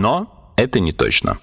Но это не точно.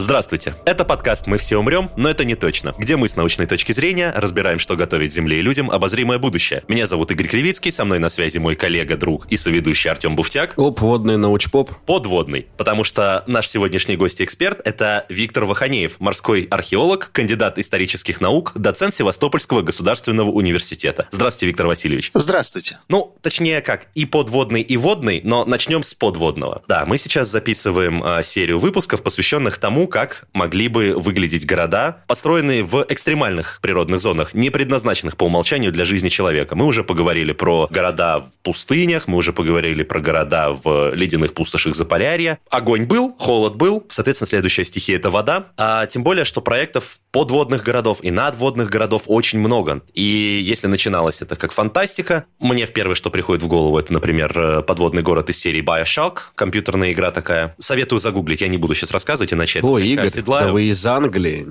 Здравствуйте. Это подкаст «Мы все умрем, но это не точно», где мы с научной точки зрения разбираем, что готовит Земле и людям обозримое будущее. Меня зовут Игорь Кривицкий, со мной на связи мой коллега, друг и соведущий Артем Буфтяк. Оп, водный научпоп. Подводный, потому что наш сегодняшний гость и эксперт – это Виктор Ваханеев, морской археолог, кандидат исторических наук, доцент Севастопольского государственного университета. Здравствуйте, Виктор Васильевич. Здравствуйте. Ну, точнее как, и подводный, и водный, но начнем с подводного. Да, мы сейчас записываем э, серию выпусков, посвященных тому, как могли бы выглядеть города, построенные в экстремальных природных зонах, не предназначенных по умолчанию для жизни человека. Мы уже поговорили про города в пустынях, мы уже поговорили про города в ледяных пустошах Заполярья. Огонь был, холод был, соответственно, следующая стихия – это вода. А тем более, что проектов подводных городов и надводных городов очень много. И если начиналось это как фантастика, мне в первое, что приходит в голову, это, например, э, подводный город из серии Bioshock, компьютерная игра такая. Советую загуглить, я не буду сейчас рассказывать, иначе это Наверняка Игорь, да вы из Англии.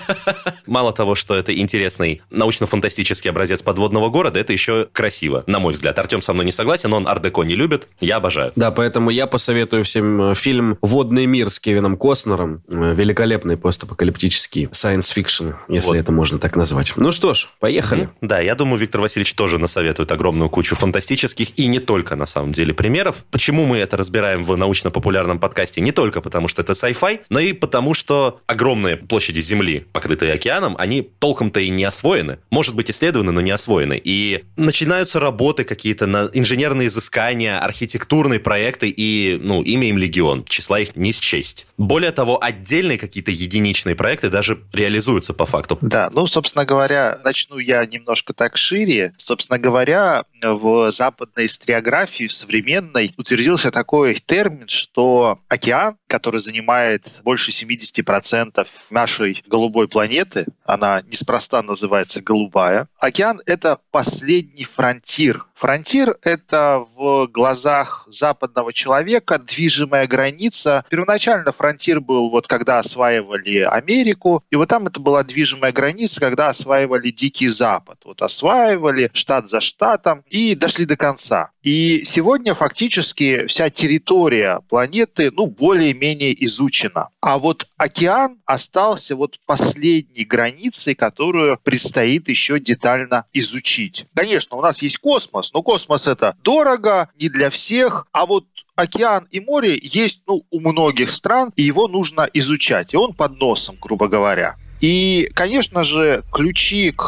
Мало того, что это интересный научно-фантастический образец подводного города, это еще красиво, на мой взгляд. Артем со мной не согласен, он ар-деко не любит, я обожаю. Да, поэтому я посоветую всем э, фильм «Водный мир» с Кевином Костнером. Э, Великолепный постапокалиптический science fiction, если Вот. это можно так назвать. Ну что ж, поехали. Мгм. Да, я думаю, Виктор Васильевич тоже насоветует огромную кучу фантастических и не только, на самом деле, примеров. Почему мы это разбираем в научно-популярном подкасте? Не только потому, что это sci-fi, но и потому, что огромные площади Земли, покрытые океаном, они толком-то и не освоены. Может быть, исследованы, но не освоены. И начинаются работы какие-то, на инженерные изыскания, архитектурные проекты, и, ну, имя им легион. Числа их не счесть. Более того, отдельные какие-то единичные проекты даже реализуются по факту. Да, ну, собственно говоря, начну я немножко так шире. Собственно говоря, в западной историографии, в современной, утвердился такой термин, что океан, который занимает больше 70% нашей голубой планеты, она неспроста называется голубая, океан — это последний фронтир. Фронтир — это в глазах западного человека движимая граница. Первоначально фронтир был вот когда осваивали Америку, и вот там это была движимая граница, когда осваивали Дикий Запад. Вот осваивали штат за штатом и дошли до конца. И сегодня фактически вся территория планеты, ну, более-менее изучена. А вот океан остался вот последней границей, которую предстоит еще детально изучить. Конечно, у нас есть космос, но космос это дорого, не для всех, а вот океан и море есть ну, у многих стран, и его нужно изучать. И он под носом, грубо говоря. И, конечно же, ключи к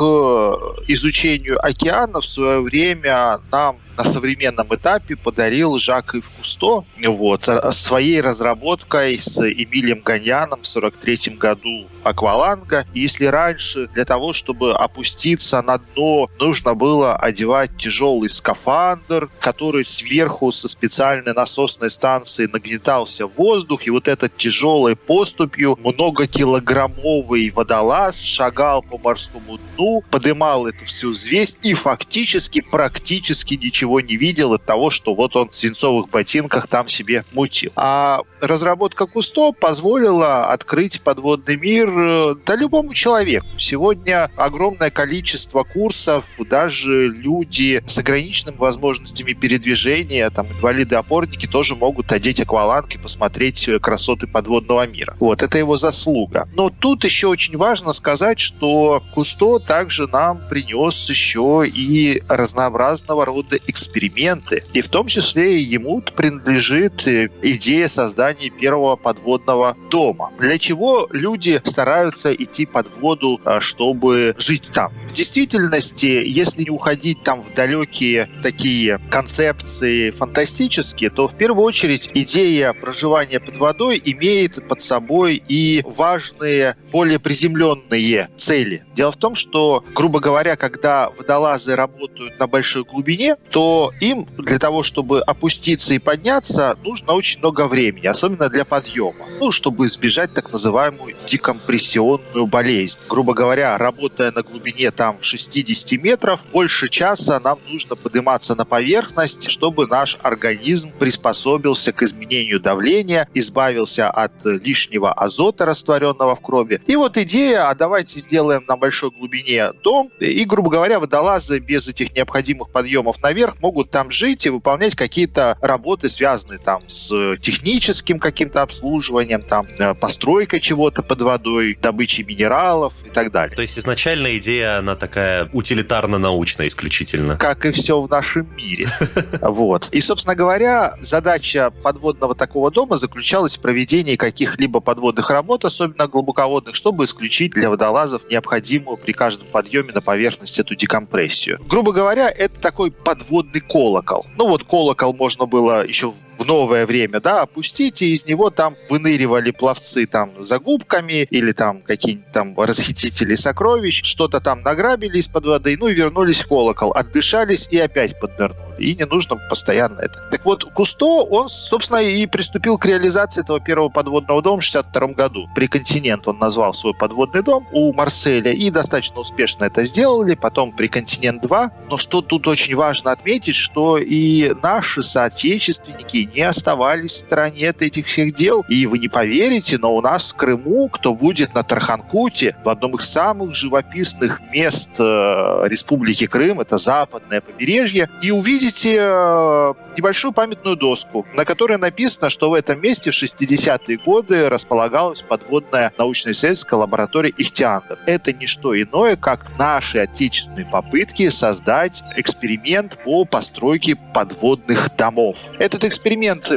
изучению океана в свое время нам на современном этапе подарил Жак Ив Кусто вот, своей разработкой с Эмилием Ганьяном в 1943 году акваланга. Если раньше для того, чтобы опуститься на дно, нужно было одевать тяжелый скафандр, который сверху со специальной насосной станции нагнетался воздух, и вот этот тяжелой поступью многокилограммовый водолаз шагал по морскому дну, подымал эту всю взвесь и фактически практически ничего не видел от того, что вот он в свинцовых ботинках там себе мутил. А разработка Кусто позволила открыть подводный мир э, да любому человеку. Сегодня огромное количество курсов, даже люди с ограниченными возможностями передвижения, там инвалиды-опорники тоже могут одеть акваланг и посмотреть э, красоты подводного мира. Вот, это его заслуга. Но тут еще очень важно сказать, что Кусто также нам принес еще и разнообразного рода эксперименты. И в том числе ему принадлежит э, идея создания первого подводного дома. Для чего люди стараются идти под воду, а, чтобы жить там? В действительности, если не уходить там в далекие такие концепции фантастические, то в первую очередь идея проживания под водой имеет под собой и важные, более приземленные цели. Дело в том, что, грубо говоря, когда водолазы работают на большой глубине, то им для того, чтобы опуститься и подняться, нужно очень много времени, особенно для подъема. Ну, чтобы избежать так называемую декомпрессионную болезнь. Грубо говоря, работая на глубине там 60 метров, больше часа нам нужно подниматься на поверхность, чтобы наш организм приспособился к изменению давления, избавился от лишнего азота, растворенного в крови. И вот идея, а давайте сделаем на большой глубине дом, и, грубо говоря, водолазы без этих необходимых подъемов наверх могут там жить и выполнять какие-то работы, связанные там с техническим каким-то обслуживанием, там, э, постройкой чего-то под водой, добычей минералов и так далее. То есть изначально идея, она такая утилитарно-научная исключительно. Как и все в нашем мире. Вот. И, собственно говоря, задача подводного такого дома заключалась в проведении каких-либо подводных работ, особенно глубоководных, чтобы исключить для водолазов необходимую при каждом подъеме на поверхность эту декомпрессию. Грубо говоря, это такой подводный колокол. Ну вот колокол можно было еще новое время, да, опустить, и из него там выныривали пловцы там за губками или там какие-нибудь там расхитители сокровищ, что-то там награбили из-под воды, ну и вернулись в колокол, отдышались и опять поднырнули. И не нужно постоянно это. Так вот, Кусто, он, собственно, и приступил к реализации этого первого подводного дома в 62 году. При континент он назвал свой подводный дом у Марселя, и достаточно успешно это сделали. Потом при континент 2. Но что тут очень важно отметить, что и наши соотечественники не оставались в стороне от этих всех дел. И вы не поверите, но у нас в Крыму, кто будет на Тарханкуте, в одном из самых живописных мест э, Республики Крым, это западное побережье, и увидите э, небольшую памятную доску, на которой написано, что в этом месте в 60-е годы располагалась подводная научно-исследовательская лаборатория Ихтиандр. Это не что иное, как наши отечественные попытки создать эксперимент по постройке подводных домов. Этот эксперимент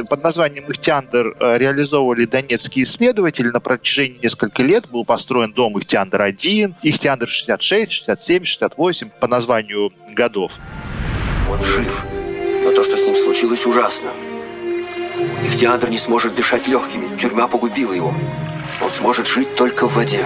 под названием Ихтиандр э, реализовывали донецкие исследователи на протяжении нескольких лет. Был построен дом Ихтиандр-1, Ихтиандр 66, 67, 68 по названию годов. Он жив, но то, что с ним случилось, ужасно. Ихтиандр не сможет дышать легкими, тюрьма погубила его. Он сможет жить только в воде.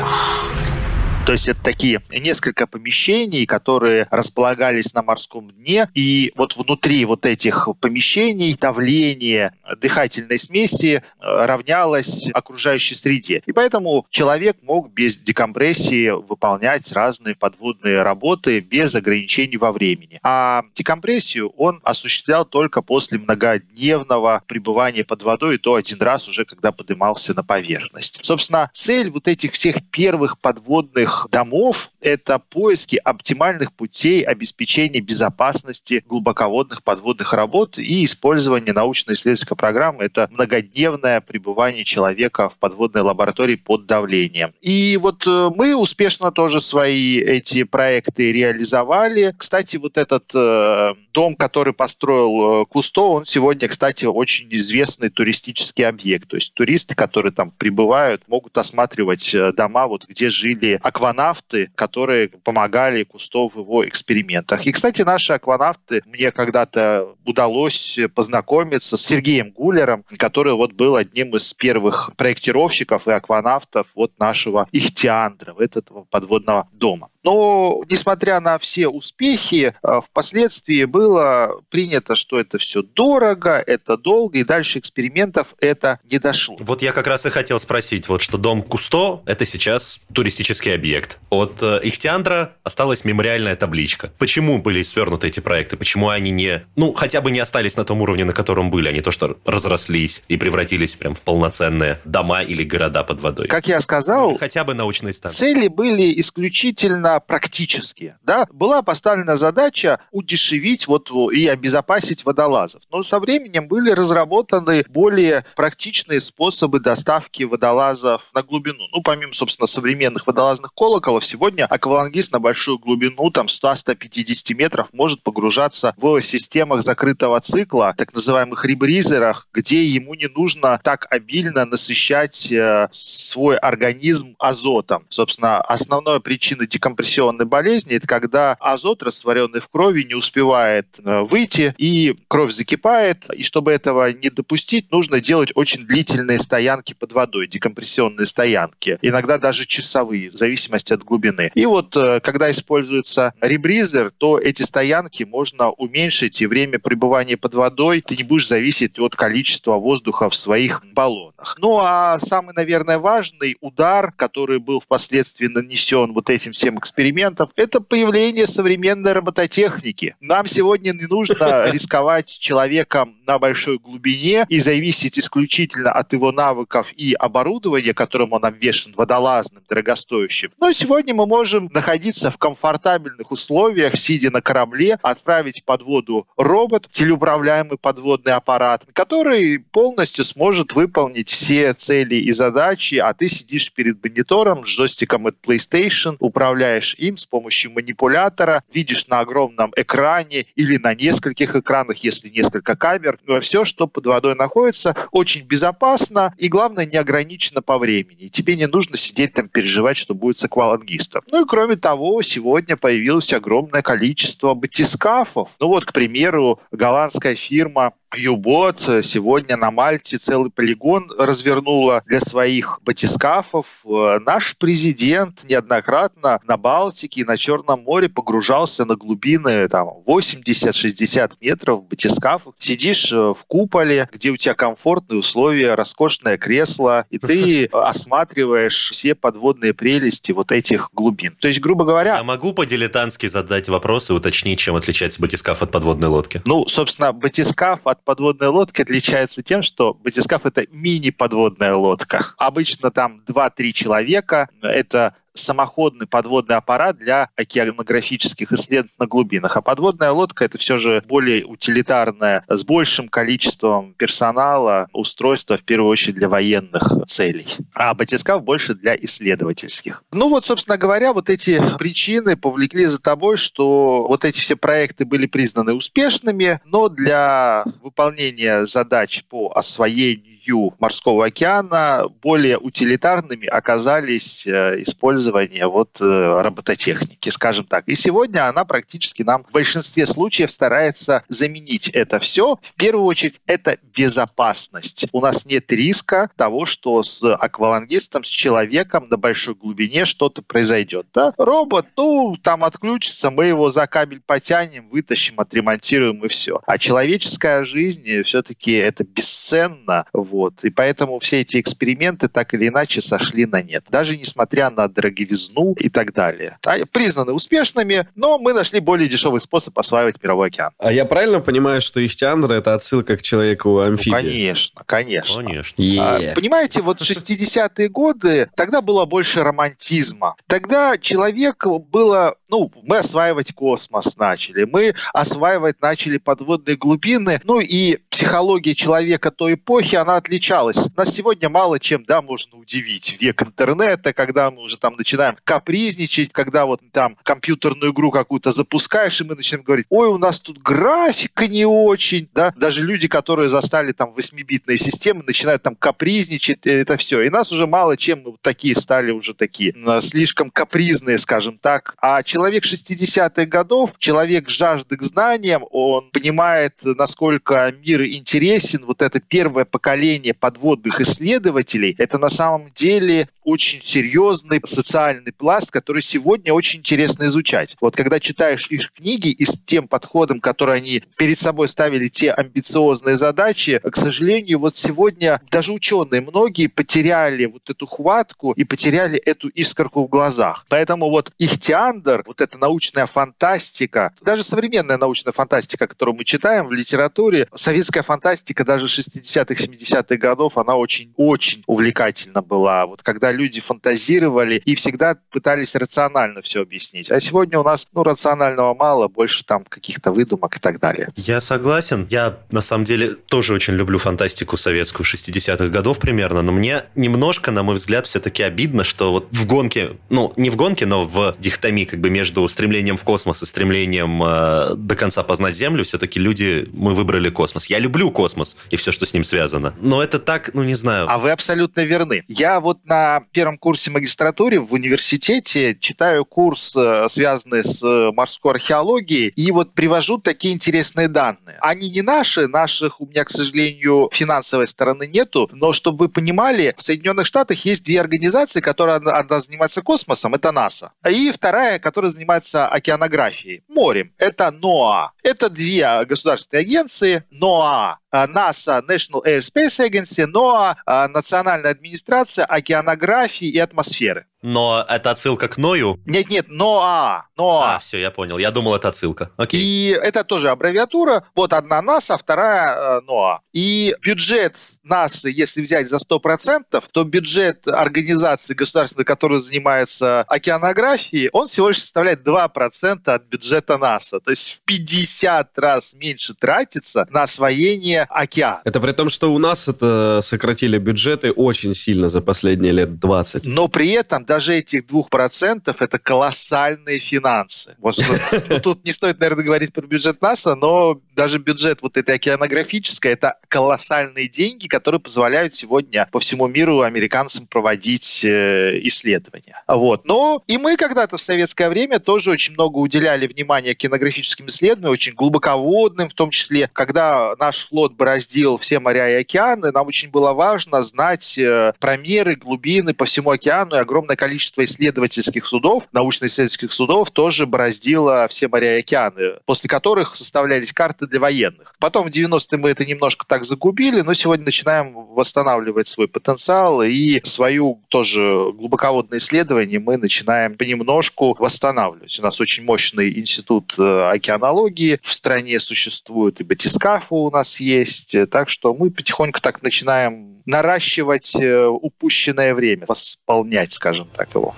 То есть это такие несколько помещений, которые располагались на морском дне, и вот внутри вот этих помещений давление дыхательной смеси э, равнялось окружающей среде. И поэтому человек мог без декомпрессии выполнять разные подводные работы без ограничений во времени. А декомпрессию он осуществлял только после многодневного пребывания под водой, и то один раз уже, когда поднимался на поверхность. Собственно, цель вот этих всех первых подводных домов — это поиски оптимальных путей обеспечения безопасности глубоководных подводных работ и использование научно-исследовательской программы. Это многодневное пребывание человека в подводной лаборатории под давлением. И вот э, мы успешно тоже свои эти проекты реализовали. Кстати, вот этот э, дом, который построил э, Кусто, он сегодня, кстати, очень известный туристический объект. То есть туристы, которые там прибывают, могут осматривать дома, вот где жили акванавты, которые помогали Кусто в его экспериментах. И, кстати, наши акванавты, мне когда-то удалось познакомиться с Сергеем Гулером, который вот был одним из первых проектировщиков и акванавтов вот нашего Ихтиандра, этого подводного дома. Но, несмотря на все успехи, э, впоследствии было принято, что это все дорого, это долго, и дальше экспериментов это не дошло. Вот я как раз и хотел спросить, вот что дом Кусто – это сейчас туристический объект. От э, Ихтиандра осталась мемориальная табличка. Почему были свернуты эти проекты? Почему они не, ну, хотя бы не остались на том уровне, на котором были, а не то, что разрослись и превратились прям в полноценные дома или города под водой? Как я сказал, ну, хотя бы научные станции. Цели были исключительно практические. Да? Была поставлена задача удешевить вот и обезопасить водолазов. Но со временем были разработаны более практичные способы доставки водолазов на глубину. Ну, помимо, собственно, современных водолазных колоколов, сегодня аквалангист на большую глубину, там 100-150 метров, может погружаться в системах закрытого цикла, так называемых ребризерах, где ему не нужно так обильно насыщать э, свой организм азотом. Собственно, основная причина декомпрессионной болезни – это когда азот, растворенный в крови, не успевает э, выйти, и кровь закипает, и чтобы этого не допустить, нужно делать очень длительные стоянки под водой, декомпрессионные стоянки, иногда даже часовые, в зависимости от глубины. И вот э, когда используется ребризер, то эти стоянки можно уменьшить, и время пребывания под водой ты не будешь зависеть от количества воздуха в своих баллонах. Ну а самый, наверное, важный удар, который был впоследствии нанесен вот этим всем экспериментом, это появление современной робототехники. Нам сегодня не нужно рисковать человеком на большой глубине и зависеть исключительно от его навыков и оборудования, которым он обвешен водолазным, дорогостоящим. Но сегодня мы можем находиться в комфортабельных условиях, сидя на корабле, отправить под воду робот, телеуправляемый подводный аппарат, который полностью сможет выполнить все цели и задачи, а ты сидишь перед монитором с джойстиком от PlayStation, управляешь им с помощью манипулятора, видишь на огромном экране или на нескольких экранах, если несколько камер, все, что под водой находится, очень безопасно и, главное, не ограничено по времени. Тебе не нужно сидеть там переживать, что будет с аквалангистом. Ну и кроме того, сегодня появилось огромное количество батискафов. Ну вот, к примеру, голландская фирма Юбот сегодня на Мальте целый полигон развернула для своих батискафов. Наш президент неоднократно на Балтике и на Черном море погружался на глубины там, 80-60 метров в батискафах. Сидишь в куполе, где у тебя комфортные условия, роскошное кресло, и ты осматриваешь все подводные прелести вот этих глубин. То есть, грубо говоря... Я могу по-дилетантски задать вопрос и уточнить, чем отличается батискаф от подводной лодки? Ну, собственно, батискаф от подводной лодки отличается тем, что батискаф — это мини-подводная лодка. Обычно там 2-3 человека. Это самоходный подводный аппарат для океанографических исследований на глубинах. А подводная лодка – это все же более утилитарная, с большим количеством персонала, устройства, в первую очередь, для военных целей. А батискаф больше для исследовательских. Ну вот, собственно говоря, вот эти причины повлекли за тобой, что вот эти все проекты были признаны успешными, но для выполнения задач по освоению дну морского океана более утилитарными оказались э, использование вот э, робототехники, скажем так. И сегодня она практически нам в большинстве случаев старается заменить это все. В первую очередь это безопасность. У нас нет риска того, что с аквалангистом, с человеком на большой глубине что-то произойдет. Да? Робот, ну, там отключится, мы его за кабель потянем, вытащим, отремонтируем и все. А человеческая жизнь все-таки это бесценно. Вот. И поэтому все эти эксперименты так или иначе сошли на нет. Даже несмотря на дороговизну и так далее. Признаны успешными, но мы нашли более дешевый способ осваивать мировой океан. А я правильно понимаю, что Ихтиандр — это отсылка к человеку амфибии? Ну, конечно, конечно. Конечно. Yeah. А, понимаете, вот 60-е годы, тогда было больше романтизма. Тогда человек было, ну, мы осваивать космос начали, мы осваивать начали подводные глубины, ну и психология человека той эпохи, она отличалась. Нас сегодня мало чем, да, можно удивить. Век интернета, когда мы уже там начинаем капризничать, когда вот там компьютерную игру какую-то запускаешь, и мы начинаем говорить, ой, у нас тут графика не очень, да, даже люди, которые застали там 8-битные системы, начинают там капризничать, это все. И нас уже мало чем вот такие стали уже такие, слишком капризные, скажем так. А человек 60-х годов, человек жажды к знаниям, он понимает, насколько мир интересен, вот это первое поколение подводных исследователей, это на самом деле очень серьезный социальный пласт, который сегодня очень интересно изучать. Вот когда читаешь их книги и с тем подходом, который они перед собой ставили, те амбициозные задачи, к сожалению, вот сегодня даже ученые многие потеряли вот эту хватку и потеряли эту искорку в глазах. Поэтому вот Ихтиандр, вот эта научная фантастика, даже современная научная фантастика, которую мы читаем в литературе, советская фантастика даже 60-х, 70-х годов, она очень-очень увлекательна была. Вот когда когда люди фантазировали и всегда пытались рационально все объяснить. А сегодня у нас ну, рационального мало, больше там каких-то выдумок и так далее. Я согласен. Я, на самом деле, тоже очень люблю фантастику советскую 60-х годов примерно, но мне немножко, на мой взгляд, все-таки обидно, что вот в гонке, ну, не в гонке, но в дихотомии как бы между стремлением в космос и стремлением э, до конца познать Землю, все-таки люди, мы выбрали космос. Я люблю космос и все, что с ним связано. Но это так, ну, не знаю. А вы абсолютно верны. Я вот на первом курсе магистратуры в университете читаю курс, э, связанный с э, морской археологией, и вот привожу такие интересные данные. Они не наши, наших у меня, к сожалению, финансовой стороны нету, но чтобы вы понимали, в Соединенных Штатах есть две организации, которые одна занимается космосом, это НАСА, и вторая, которая занимается океанографией, морем, это НОА. Это две государственные агенции, НОА НАСА, National Air Space Agency, НОА, Национальная администрация океанографии и атмосферы. Но это отсылка к Ною? Нет-нет, НОА. НОА. А, все, я понял. Я думал, это отсылка. Окей. И это тоже аббревиатура. Вот одна НАСА, вторая э, НОА. И бюджет НАСА, если взять за 100%, то бюджет организации государственной, которая занимается океанографией, он всего лишь составляет 2% от бюджета НАСА. То есть в 50 раз меньше тратится на освоение океана. Это при том, что у нас это сократили бюджеты очень сильно за последние лет 20. Но при этом даже этих 2% это колоссальные финансы. Вот, ну, тут не стоит, наверное, говорить про бюджет НАСА, но даже бюджет вот этой океанографической это колоссальные деньги, которые позволяют сегодня по всему миру американцам проводить э, исследования. Вот. Но и мы когда-то в советское время тоже очень много уделяли внимания океанографическим исследованиям, очень глубоководным, в том числе, когда наш флот бороздил все моря и океаны, нам очень было важно знать э, промеры, глубины по всему океану и огромное количество исследовательских судов, научно-исследовательских судов тоже бороздило все моря и океаны, после которых составлялись карты для военных. Потом в 90-е мы это немножко так загубили, но сегодня начинаем восстанавливать свой потенциал и свою тоже глубоководное исследование мы начинаем понемножку восстанавливать. У нас очень мощный институт э, океанологии в стране существует, и батискафы у нас есть, так что мы потихоньку так начинаем наращивать э, упущенное время, восполнять, скажем так, его.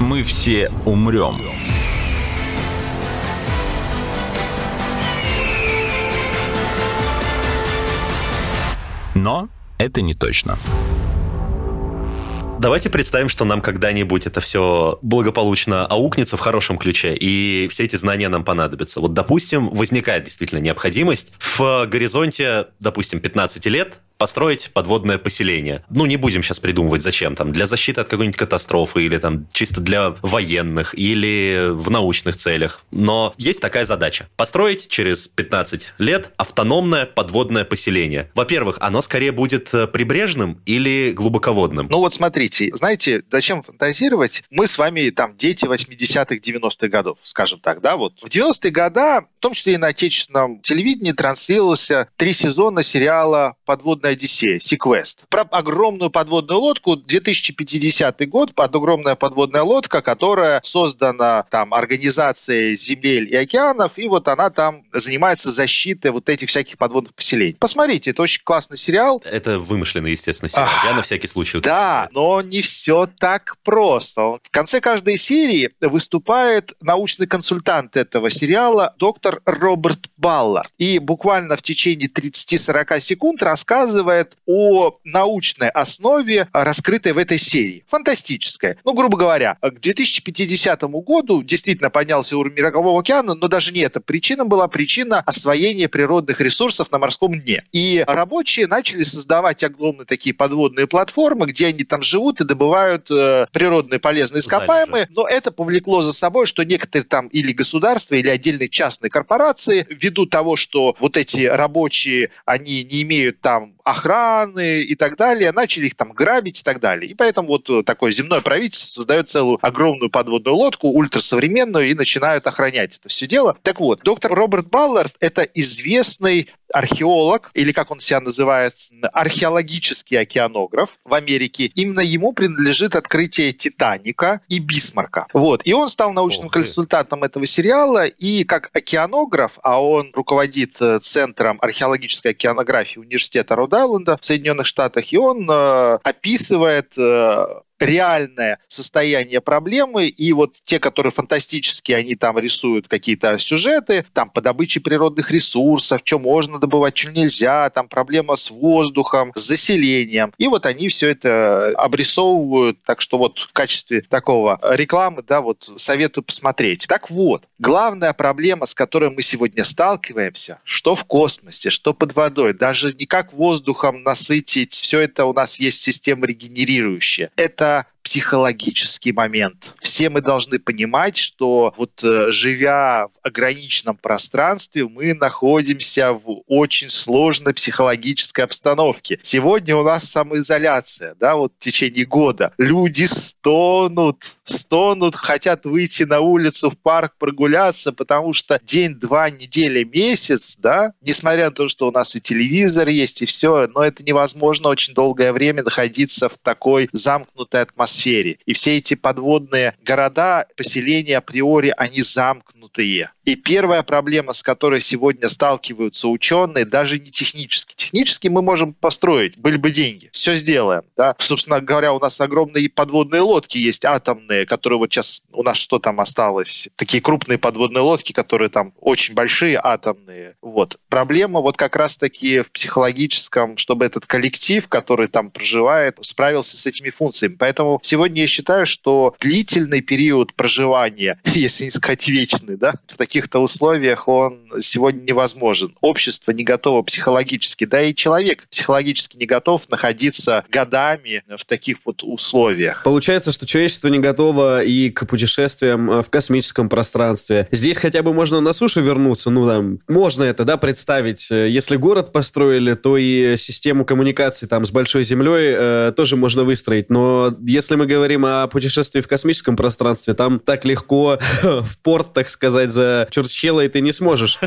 Мы все умрем. Но это не точно. Давайте представим, что нам когда-нибудь это все благополучно аукнется в хорошем ключе, и все эти знания нам понадобятся. Вот, допустим, возникает действительно необходимость в горизонте, допустим, 15 лет построить подводное поселение. Ну, не будем сейчас придумывать, зачем там, для защиты от какой-нибудь катастрофы или там чисто для военных или в научных целях. Но есть такая задача. Построить через 15 лет автономное подводное поселение. Во-первых, оно скорее будет э, прибрежным или глубоководным? Ну вот смотрите, знаете, зачем фантазировать? Мы с вами там дети 80-х, 90-х годов, скажем так, да, вот. В 90-е годы, в том числе и на отечественном телевидении, транслировался три сезона сериала «Подводная Одиссея, Sequest. Про огромную подводную лодку, 2050 год, под огромная подводная лодка, которая создана там организацией земель и океанов, и вот она там занимается защитой вот этих всяких подводных поселений. Посмотрите, это очень классный сериал. Это вымышленный, естественно, сериал. Ах, Я на всякий случай. Да, но не все так просто. В конце каждой серии выступает научный консультант этого сериала, доктор Роберт Баллард. И буквально в течение 30-40 секунд рассказывает рассказывает о научной основе, раскрытой в этой серии. Фантастическая. Ну, грубо говоря, к 2050 году действительно поднялся уровень мирового океана, но даже не эта причина была причина освоения природных ресурсов на морском дне. И рабочие начали создавать огромные такие подводные платформы, где они там живут и добывают э, природные полезные ископаемые, но это повлекло за собой, что некоторые там или государства, или отдельные частные корпорации, ввиду того, что вот эти рабочие, они не имеют там охраны и так далее, начали их там грабить и так далее. И поэтому вот такое земное правительство создает целую огромную подводную лодку, ультрасовременную, и начинают охранять это все дело. Так вот, доктор Роберт Баллард – это известный археолог, или как он себя называет, археологический океанограф в Америке. Именно ему принадлежит открытие Титаника и Бисмарка. Вот. И он стал научным Ох консультантом этого сериала, и как океанограф, а он руководит э, Центром археологической океанографии Университета Род-Айленда в Соединенных Штатах, и он э, описывает э, реальное состояние проблемы, и вот те, которые фантастические, они там рисуют какие-то сюжеты, там по добыче природных ресурсов, что можно добывать, что нельзя, там проблема с воздухом, с заселением. И вот они все это обрисовывают, так что вот в качестве такого рекламы, да, вот советую посмотреть. Так вот, главная проблема, с которой мы сегодня сталкиваемся, что в космосе, что под водой, даже не как воздухом насытить, все это у нас есть система регенерирующая. Это психологический момент. Все мы должны понимать, что вот э, живя в ограниченном пространстве, мы находимся в очень сложной психологической обстановке. Сегодня у нас самоизоляция, да, вот в течение года. Люди стонут, стонут, хотят выйти на улицу, в парк прогуляться, потому что день, два, неделя, месяц, да, несмотря на то, что у нас и телевизор есть, и все, но это невозможно очень долгое время находиться в такой замкнутой атмосфере атмосфере. И все эти подводные города, поселения априори, они замкнутые. И первая проблема, с которой сегодня сталкиваются ученые, даже не технически. Технически мы можем построить, были бы деньги. Все сделаем. Да? Собственно говоря, у нас огромные подводные лодки есть, атомные, которые вот сейчас у нас что там осталось? Такие крупные подводные лодки, которые там очень большие, атомные. Вот. Проблема вот как раз-таки в психологическом, чтобы этот коллектив, который там проживает, справился с этими функциями. Поэтому сегодня я считаю, что длительный период проживания, если не сказать вечный, да, в таких каких-то условиях он сегодня невозможен. Общество не готово психологически, да и человек психологически не готов находиться годами в таких вот условиях. Получается, что человечество не готово и к путешествиям э, в космическом пространстве. Здесь хотя бы можно на суше вернуться, ну там, можно это, да, представить. Если город построили, то и систему коммуникации там с большой землей э, тоже можно выстроить. Но если мы говорим о путешествии в космическом пространстве, там так легко в порт, так сказать, за Чурчхела, и ты не сможешь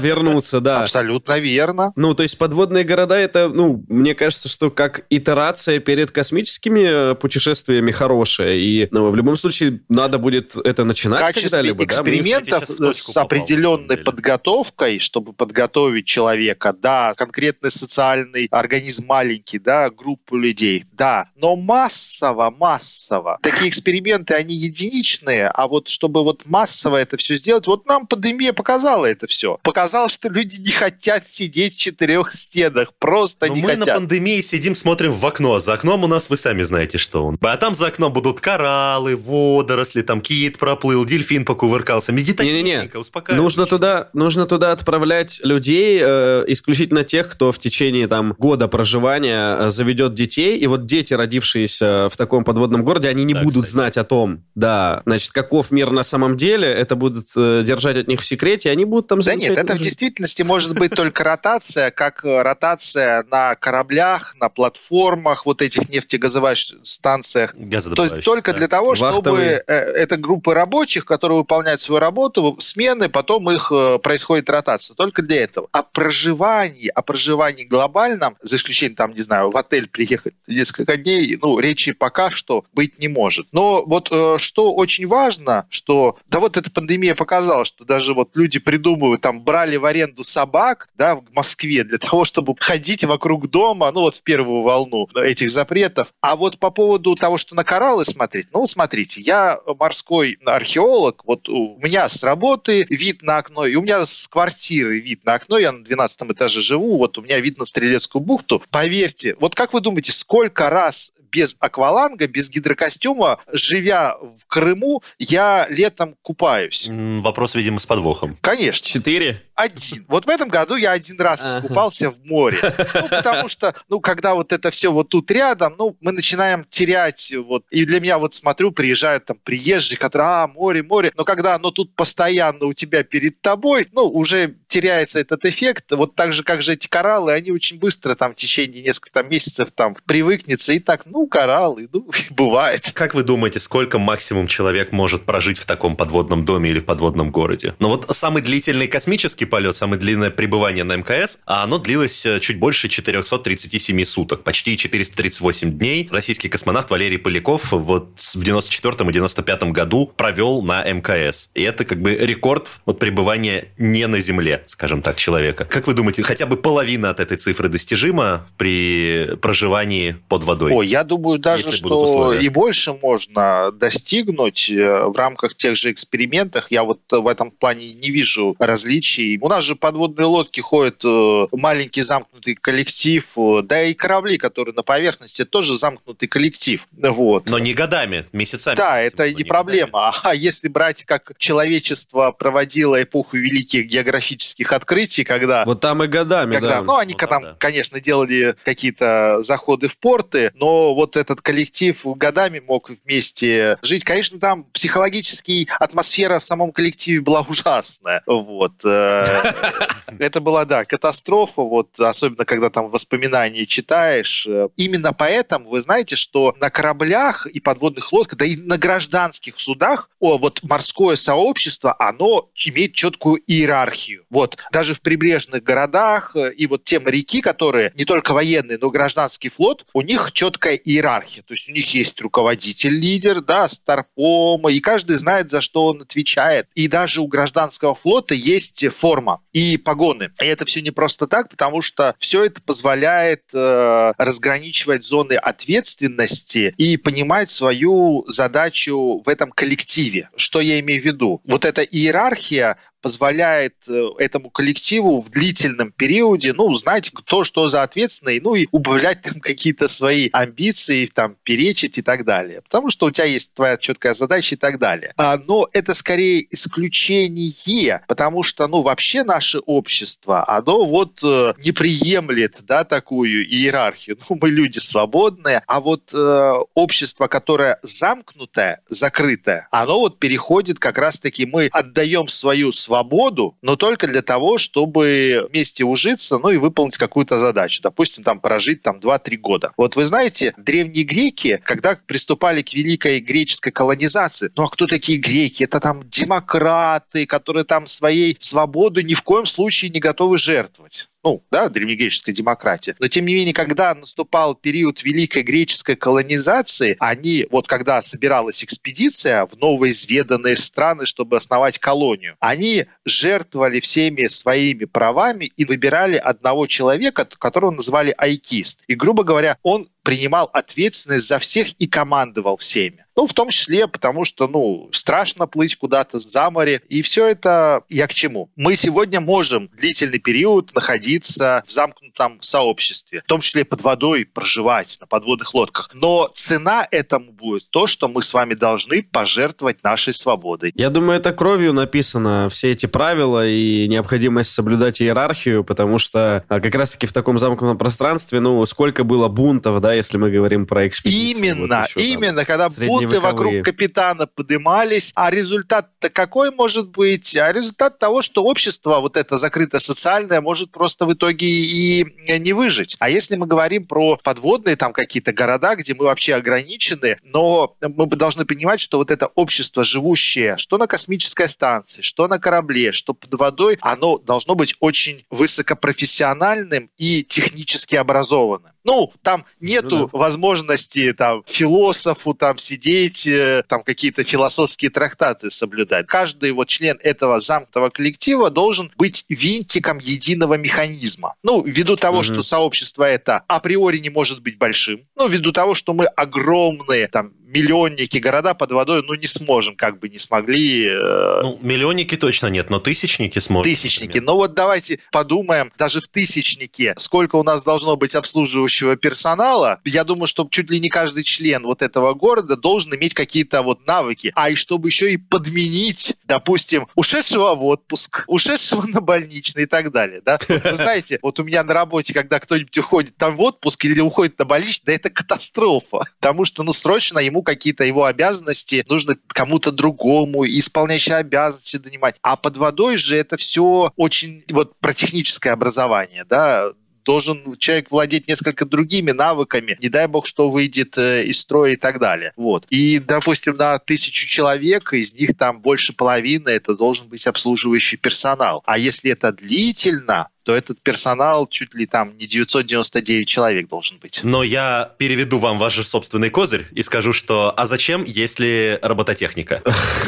вернуться, да. Абсолютно верно. Ну, то есть подводные города, это, ну, мне кажется, что как итерация перед космическими э, путешествиями хорошая, и ну, в любом случае надо будет это начинать когда-либо. экспериментов да? с определенной подготовкой, чтобы подготовить человека, да, конкретный социальный организм маленький, да, группу людей, да, но массово, массово. Такие эксперименты, они единичные, а вот чтобы вот массово это все сделать, вот нам пандемия показала это все. Показала, что люди не хотят сидеть в четырех стенах, просто Но не мы хотят. Мы на пандемии сидим, смотрим в окно, а за окном у нас, вы сами знаете, что он. А там за окном будут кораллы, водоросли, там кит проплыл, дельфин покувыркался, медитативника, успокаивающая. Нужно туда, нужно туда отправлять людей, э, исключительно тех, кто в течение там года проживания э, заведет детей, и вот дети, родившиеся в таком подводном городе, они не да, будут кстати. знать о том, да, значит, каков мир на самом деле, это будут э, держать от них в секрете, они будут там... Да нет, это в действительности может быть только ротация, как э, ротация на кораблях, на платформах, вот этих нефтегазовых станциях. То есть только для того, чтобы э, это группы рабочих, которые выполняют свою работу, смены, потом их э, происходит ротация. Только для этого. О проживании, о проживании глобальном, за исключением, там, не знаю, в отель приехать несколько дней, ну, речи пока что быть не может. Но вот что очень важно, что, да вот эта пандемия показала, что даже вот люди придумывают, там, брали в аренду собак, да, в Москве для того, чтобы ходить вокруг дома, ну, вот в первую волну этих запретов. А вот по поводу того, что на кораллы смотреть, ну, смотрите, я морской археолог, вот у меня с работы вид на окно, и у меня с квартиры вид на окно, я на 12 этаже живу, вот у меня вид на Стрелецкую бухту. Поверьте, вот как вы думаете, сколько раз без акваланга, без гидрокостюма, живя в Крыму, я летом купаюсь. Вопрос, видимо, с подвохом. Конечно. Четыре? Один. Вот в этом году я один раз искупался в море. Ну, потому что, ну, когда вот это все вот тут рядом, ну, мы начинаем терять вот. И для меня вот смотрю, приезжают там приезжие, которые, а, море, море. Но когда оно тут постоянно у тебя перед тобой, ну, уже теряется этот эффект. Вот так же, как же эти кораллы, они очень быстро там в течение нескольких там, месяцев там привыкнется. И так, ну, кораллы, ну, бывает. Как вы думаете, сколько максимум человек может прожить в таком подводном доме или в подводном городе? Ну, вот самый длительный космический космический полет, самое длинное пребывание на МКС, а оно длилось э, чуть больше 437 суток, почти 438 дней. Российский космонавт Валерий Поляков вот в 94 и 95 году провел на МКС. И это как бы рекорд вот пребывания не на Земле, скажем так, человека. Как вы думаете, хотя бы половина от этой цифры достижима при проживании под водой? Ой, я думаю даже, что и больше можно достигнуть э, в рамках тех же экспериментов. Я вот в этом плане не вижу различий. У нас же подводные лодки ходят э, маленький замкнутый коллектив, э, да и корабли, которые на поверхности, тоже замкнутый коллектив. Вот. Но не годами, месяцами. Да, это не, не проблема. Годами. А если брать, как человечество проводило эпоху великих географических открытий, когда... Вот там и годами, когда, да. Ну, они ну, там, да. конечно, делали какие-то заходы в порты, но вот этот коллектив годами мог вместе жить. Конечно, там психологически атмосфера в самом коллективе была ужасная. Вот. Это была, да, катастрофа, вот, особенно когда там воспоминания читаешь. Именно поэтому вы знаете, что на кораблях и подводных лодках, да и на гражданских судах, о, вот морское сообщество, оно имеет четкую иерархию. Вот, даже в прибрежных городах э, и вот те моряки, которые не только военные, но и гражданский флот, у них четкая иерархия. То есть у них есть руководитель, лидер, да, старпома, и каждый знает, за что он отвечает. И даже у гражданского флота есть форма и погоны. И это все не просто так, потому что все это позволяет э, разграничивать зоны ответственности и понимать свою задачу в этом коллективе. Что я имею в виду? Вот эта иерархия позволяет э, этому коллективу в длительном периоде, ну, знать, кто что за ответственный, ну, и убавлять там какие-то свои амбиции, там, перечить и так далее. Потому что у тебя есть твоя четкая задача и так далее. А, но это скорее исключение, потому что, ну, вообще наше общество, оно вот э, не приемлет, да, такую иерархию. Ну, мы люди свободные, а вот э, общество, которое замкнутое, закрытое, оно вот переходит как раз-таки, мы отдаем свою свободу свободу, но только для того, чтобы вместе ужиться, ну и выполнить какую-то задачу. Допустим, там прожить там 2-3 года. Вот вы знаете, древние греки, когда приступали к великой греческой колонизации, ну а кто такие греки? Это там демократы, которые там своей свободу ни в коем случае не готовы жертвовать ну, да, древнегреческая демократия. Но, тем не менее, когда наступал период великой греческой колонизации, они, вот когда собиралась экспедиция в новоизведанные страны, чтобы основать колонию, они жертвовали всеми своими правами и выбирали одного человека, которого называли айкист. И, грубо говоря, он принимал ответственность за всех и командовал всеми. Ну, в том числе, потому что, ну, страшно плыть куда-то за море. И все это я к чему? Мы сегодня можем длительный период находиться в замкнутом сообществе, в том числе под водой проживать на подводных лодках. Но цена этому будет то, что мы с вами должны пожертвовать нашей свободой. Я думаю, это кровью написано, все эти правила и необходимость соблюдать иерархию, потому что а, как раз-таки в таком замкнутом пространстве, ну, сколько было бунтов, да, если мы говорим про экспедиции. Именно, вот еще, именно, там, когда бунты вокруг капитана подымались, а результат-то какой может быть? А результат того, что общество, вот это закрытое социальное, может просто в итоге и не выжить. А если мы говорим про подводные там какие-то города, где мы вообще ограничены, но мы должны понимать, что вот это общество живущее, что на космической станции, что на корабле, что под водой, оно должно быть очень высокопрофессиональным и технически образованным. Ну, там нету ну, да. возможности там философу там сидеть, э, там какие-то философские трактаты соблюдать. Каждый вот член этого замкнутого коллектива должен быть винтиком единого механизма. Ну, ввиду того, угу. что сообщество это априори не может быть большим, ну, ввиду того, что мы огромные там миллионники города под водой, ну, не сможем, как бы не смогли. Э... Ну, миллионники точно нет, но тысячники сможем. Тысячники. Например. Ну, вот давайте подумаем, даже в тысячнике, сколько у нас должно быть обслуживающего персонала. Я думаю, что чуть ли не каждый член вот этого города должен иметь какие-то вот навыки. А и чтобы еще и подменить, допустим, ушедшего в отпуск, ушедшего на больничный и так далее, да. Вот вы знаете, вот у меня на работе, когда кто-нибудь уходит там в отпуск или уходит на больничный, да это катастрофа. Потому что, ну, срочно ему какие-то его обязанности нужно кому-то другому, исполняющие обязанности донимать. А под водой же это все очень вот про техническое образование, да, должен человек владеть несколько другими навыками, не дай бог, что выйдет э, из строя и так далее. Вот. И, допустим, на тысячу человек, из них там больше половины это должен быть обслуживающий персонал. А если это длительно, то этот персонал чуть ли там не 999 человек должен быть. Но я переведу вам ваш же собственный козырь и скажу, что а зачем, если робототехника?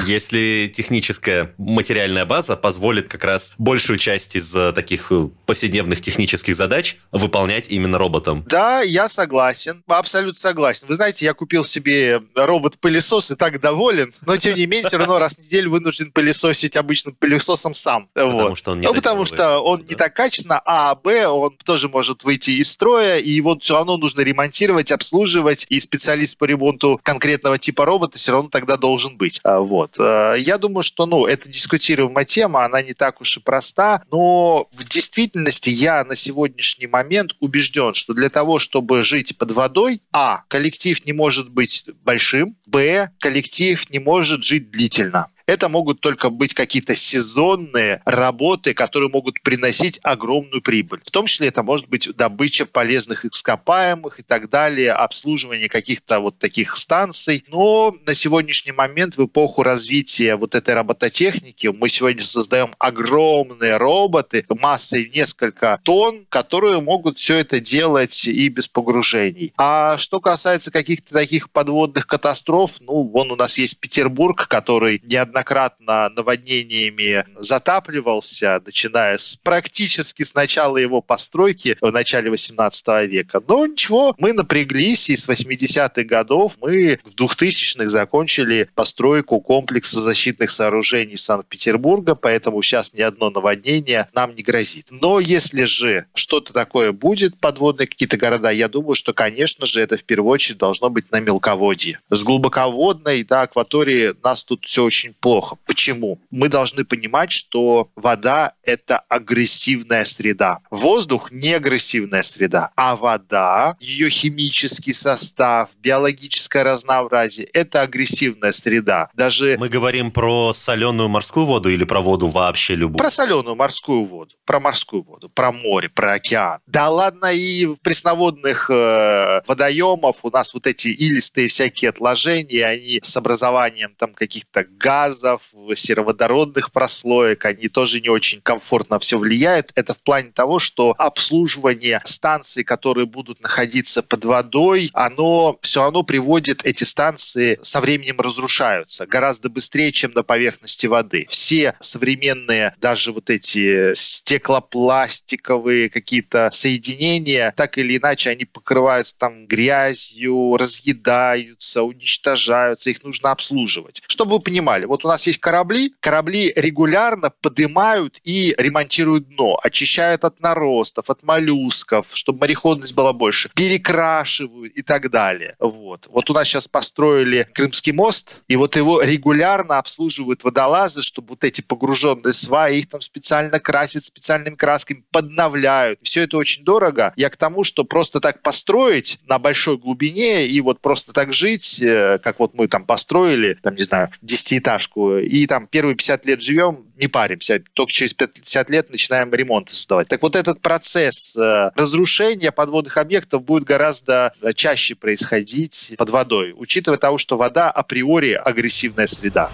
Если техническая материальная база позволит как раз большую часть из э, таких э, повседневных технических задач выполнять именно роботом? Да, я согласен, абсолютно согласен. Вы знаете, я купил себе робот-пылесос и так доволен, но тем не менее все равно раз в неделю вынужден пылесосить обычным пылесосом сам. Потому что он не Ну, потому что он не такая качественно, а Б, он тоже может выйти из строя, и его все равно нужно ремонтировать, обслуживать, и специалист по ремонту конкретного типа робота все равно тогда должен быть. А, вот. А, я думаю, что, ну, это дискутируемая тема, она не так уж и проста, но в действительности я на сегодняшний момент убежден, что для того, чтобы жить под водой, а, коллектив не может быть большим, б, коллектив не может жить длительно. Это могут только быть какие-то сезонные работы, которые могут приносить огромную прибыль. В том числе это может быть добыча полезных ископаемых и так далее, обслуживание каких-то вот таких станций. Но на сегодняшний момент в эпоху развития вот этой робототехники мы сегодня создаем огромные роботы массой несколько тонн, которые могут все это делать и без погружений. А что касается каких-то таких подводных катастроф, ну, вон у нас есть Петербург, который неоднократно неоднократно наводнениями затапливался, начиная с практически с начала его постройки в начале 18 века. Но ничего, мы напряглись, и с 80-х годов мы в 2000-х закончили постройку комплекса защитных сооружений Санкт-Петербурга, поэтому сейчас ни одно наводнение нам не грозит. Но если же что-то такое будет, подводные какие-то города, я думаю, что, конечно же, это в первую очередь должно быть на мелководье. С глубоководной, да, акватории нас тут все очень плохо. Почему? Мы должны понимать, что вода – это агрессивная среда. Воздух – не агрессивная среда, а вода, ее химический состав, биологическое разнообразие – это агрессивная среда. Даже Мы говорим про соленую морскую воду или про воду вообще любую? Про соленую морскую воду, про морскую воду, про море, про океан. Да ладно, и в пресноводных э, водоемов у нас вот эти илистые всякие отложения, они с образованием там каких-то газов, газов, сероводородных прослоек, они тоже не очень комфортно все влияют. Это в плане того, что обслуживание станций, которые будут находиться под водой, оно все равно приводит эти станции со временем разрушаются гораздо быстрее, чем на поверхности воды. Все современные, даже вот эти стеклопластиковые какие-то соединения, так или иначе, они покрываются там грязью, разъедаются, уничтожаются, их нужно обслуживать. Чтобы вы понимали, вот у нас есть корабли, корабли регулярно поднимают и ремонтируют дно, очищают от наростов, от моллюсков, чтобы мореходность была больше, перекрашивают и так далее. Вот. Вот у нас сейчас построили Крымский мост, и вот его регулярно обслуживают водолазы, чтобы вот эти погруженные сваи, их там специально красят специальными красками, подновляют. Все это очень дорого. Я к тому, что просто так построить на большой глубине и вот просто так жить, э, как вот мы там построили, там, не знаю, десятиэтажку, поддержку, и там первые 50 лет живем, не паримся, только через 50 лет начинаем ремонт создавать. Так вот этот процесс э, разрушения подводных объектов будет гораздо чаще происходить под водой, учитывая того, что вода априори агрессивная среда.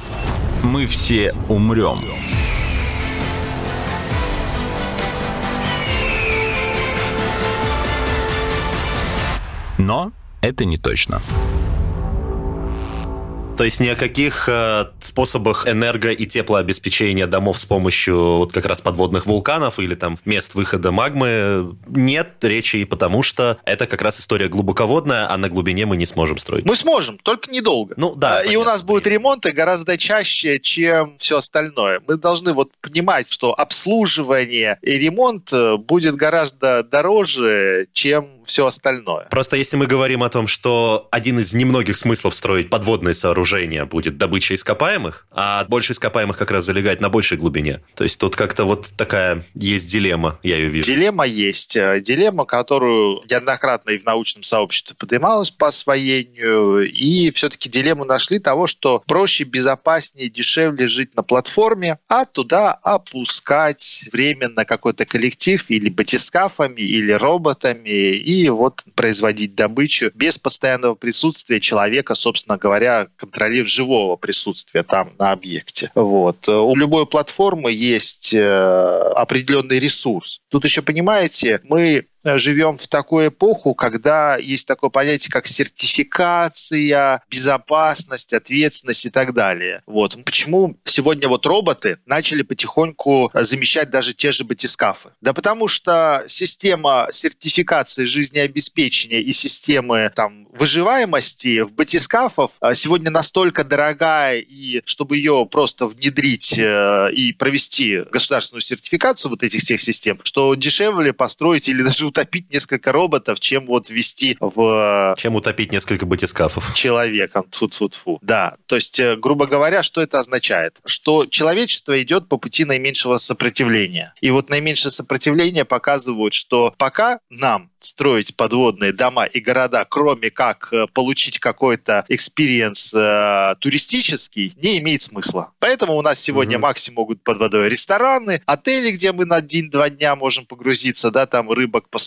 Мы все умрем. Но это не точно. То есть ни о каких э, способах энерго- и теплообеспечения домов с помощью вот как раз подводных вулканов или там мест выхода магмы нет речи, и потому что это как раз история глубоководная, а на глубине мы не сможем строить. Мы сможем, только недолго. Ну да. И понятно, у нас будут ремонты гораздо чаще, чем все остальное. Мы должны вот понимать, что обслуживание и ремонт э, будет гораздо дороже, чем все остальное. Просто если мы говорим о том, что один из немногих смыслов строить подводные сооружения погружения будет добыча ископаемых, а больше ископаемых как раз залегать на большей глубине. То есть тут как-то вот такая есть дилемма, я ее вижу. Дилемма есть. Э, дилемма, которую неоднократно и в научном сообществе поднималась по освоению, и все-таки дилемму нашли того, что проще, безопаснее, дешевле жить на платформе, а туда опускать временно какой-то коллектив или батискафами, или роботами, и вот производить добычу без постоянного присутствия человека, собственно говоря, контролив живого присутствия там на объекте. Вот. У любой платформы есть э, определенный ресурс. Тут еще, понимаете, мы живем в такую эпоху, когда есть такое понятие, как сертификация, безопасность, ответственность и так далее. Вот. Почему сегодня вот роботы начали потихоньку замещать даже те же батискафы? Да потому что система сертификации жизнеобеспечения и системы там, выживаемости в батискафов э, сегодня настолько дорогая, и чтобы ее просто внедрить э, и провести государственную сертификацию вот этих всех систем, что дешевле построить или даже утопить несколько роботов, чем вот ввести в... Чем утопить несколько батискафов. Человеком. Тфу -тфу -тфу. Да. То есть, э, грубо говоря, что это означает? Что человечество идет по пути наименьшего сопротивления. И вот наименьшее сопротивление показывают, что пока нам строить подводные дома и города, кроме как э, получить какой-то experience э, туристический, не имеет смысла. Поэтому у нас сегодня угу. максимум могут под водой рестораны, отели, где мы на один-два дня можем погрузиться, да, там рыбок посмотреть,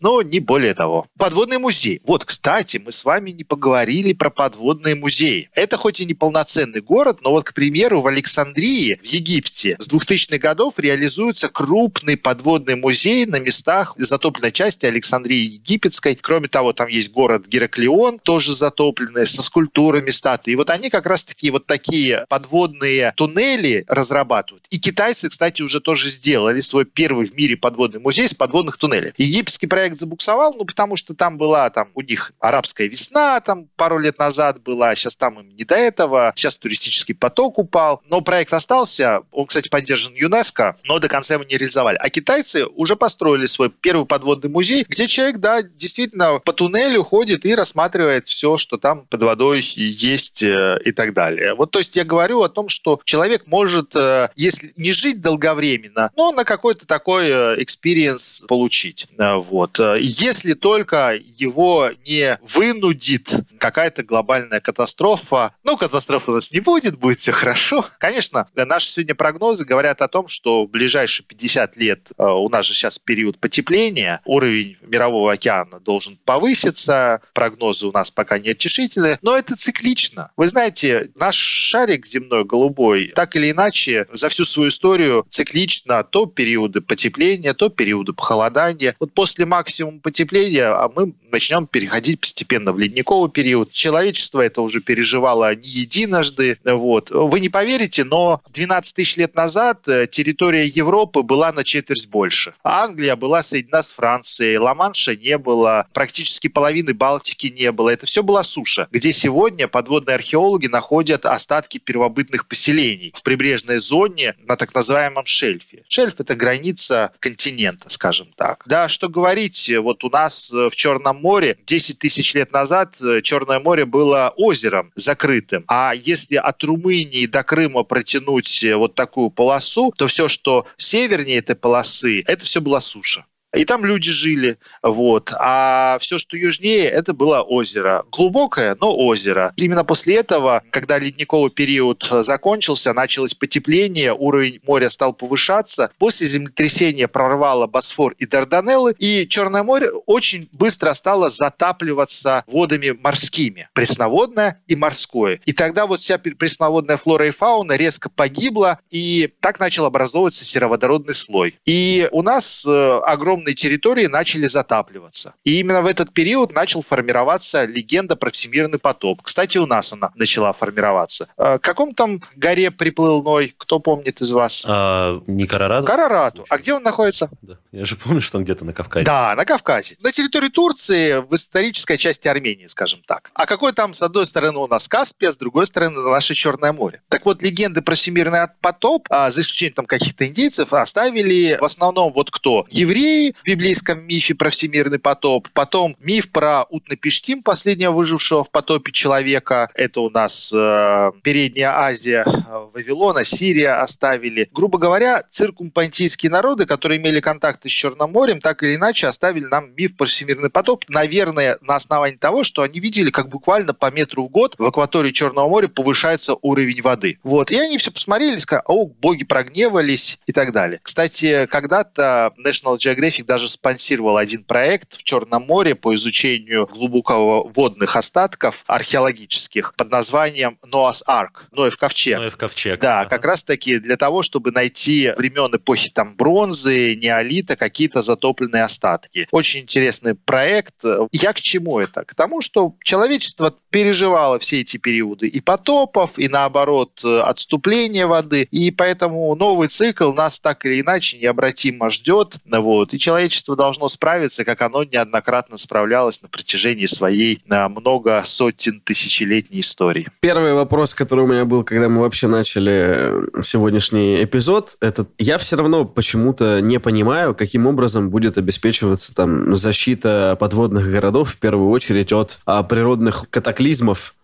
но не более того. Подводный музей. Вот, кстати, мы с вами не поговорили про подводные музеи. Это хоть и не полноценный город, но вот, к примеру, в Александрии, в Египте, с 2000-х годов реализуется крупный подводный музей на местах затопленной части Александрии Египетской. Кроме того, там есть город Гераклион, тоже затопленный, со скульптурами статуи. И вот они как раз-таки вот такие подводные туннели разрабатывают. И китайцы, кстати, уже тоже сделали свой первый в мире подводный музей с подводных туннелей. Египетский проект забуксовал, ну, потому что там была там у них арабская весна, там пару лет назад была, сейчас там им не до этого, сейчас туристический поток упал, но проект остался, он, кстати, поддержан ЮНЕСКО, но до конца его не реализовали. А китайцы уже построили свой первый подводный музей, где человек, да, действительно по туннелю ходит и рассматривает все, что там под водой есть э, и так далее. Вот, то есть я говорю о том, что человек может, э, если не жить долговременно, но на какой-то такой experience получить. Э, вот. Если только его не вынудит какая-то глобальная катастрофа, ну, катастрофы у нас не будет, будет все хорошо. Конечно, наши сегодня прогнозы говорят о том, что в ближайшие 50 лет у нас же сейчас период потепления, уровень мирового океана должен повыситься. Прогнозы у нас пока неутешительные, но это циклично. Вы знаете, наш шарик земной голубой так или иначе за всю свою историю циклично то периоды потепления, то периоды похолодания. Вот после максимума потепления а мы начнем переходить постепенно в ледниковый период. Человечество это уже переживало не единожды. Вот. Вы не поверите, но 12 тысяч лет назад э, территория Европы была на четверть больше. Англия была соединена с Францией, Ла-Манша не было, практически половины Балтики не было. Это все была суша, где сегодня подводные археологи находят остатки первобытных поселений в прибрежной зоне на так называемом шельфе. Шельф – это граница континента, скажем так. Да, что говорить, вот у нас в Черном море 10 тысяч лет назад Черное море было озером закрытым. А если от Румынии до Крыма протянуть вот такую полосу, то все, что севернее этой полосы, это все была суша и там люди жили, вот. А все, что южнее, это было озеро. Глубокое, но озеро. Именно после этого, когда ледниковый период закончился, началось потепление, уровень моря стал повышаться. После землетрясения прорвало Босфор и Дарданеллы, и Черное море очень быстро стало затапливаться водами морскими. Пресноводное и морское. И тогда вот вся пресноводная флора и фауна резко погибла, и так начал образовываться сероводородный слой. И у нас э, огромный огромные территории начали затапливаться. И именно в этот период начал формироваться легенда про всемирный потоп. Кстати, у нас она начала формироваться. К каком там горе приплыл Ной? Кто помнит из вас? А, не Карарату? Карарату. А где он находится? Да. Я же помню, что он где-то на Кавказе. Да, на Кавказе. На территории Турции, в исторической части Армении, скажем так. А какой там, с одной стороны, у нас Каспия, с другой стороны, наше Черное море. Так вот, легенды про всемирный потоп, а, за исключением там каких-то индейцев, оставили в основном вот кто? Евреи, в библейском мифе про всемирный потоп. Потом миф про Утнапиштим, последнего выжившего в потопе человека. Это у нас э, Передняя Азия, э, Вавилона, Сирия оставили. Грубо говоря, циркумпантийские народы, которые имели контакты с Черным морем, так или иначе оставили нам миф про всемирный потоп. Наверное, на основании того, что они видели, как буквально по метру в год в акватории Черного моря повышается уровень воды. Вот. И они все посмотрели, сказали, о, боги прогневались и так далее. Кстати, когда-то National Geographic даже спонсировал один проект в Черном море по изучению глубокого водных остатков археологических под названием Noah's Ark, Ноев ковчег. Ноев ковчег. Да, Ага. как раз таки для того, чтобы найти времен эпохи там бронзы, неолита, какие-то затопленные остатки. Очень интересный проект. Я к чему это? К тому, что человечество переживало все эти периоды и потопов, и наоборот э, отступления воды, и поэтому новый цикл нас так или иначе необратимо ждет, вот, и человечество должно справиться, как оно неоднократно справлялось на протяжении своей много сотен тысячелетней истории. Первый вопрос, который у меня был, когда мы вообще начали э, сегодняшний эпизод, это я все равно почему-то не понимаю, каким образом будет обеспечиваться там защита подводных городов в первую очередь от а, природных катаклизмов,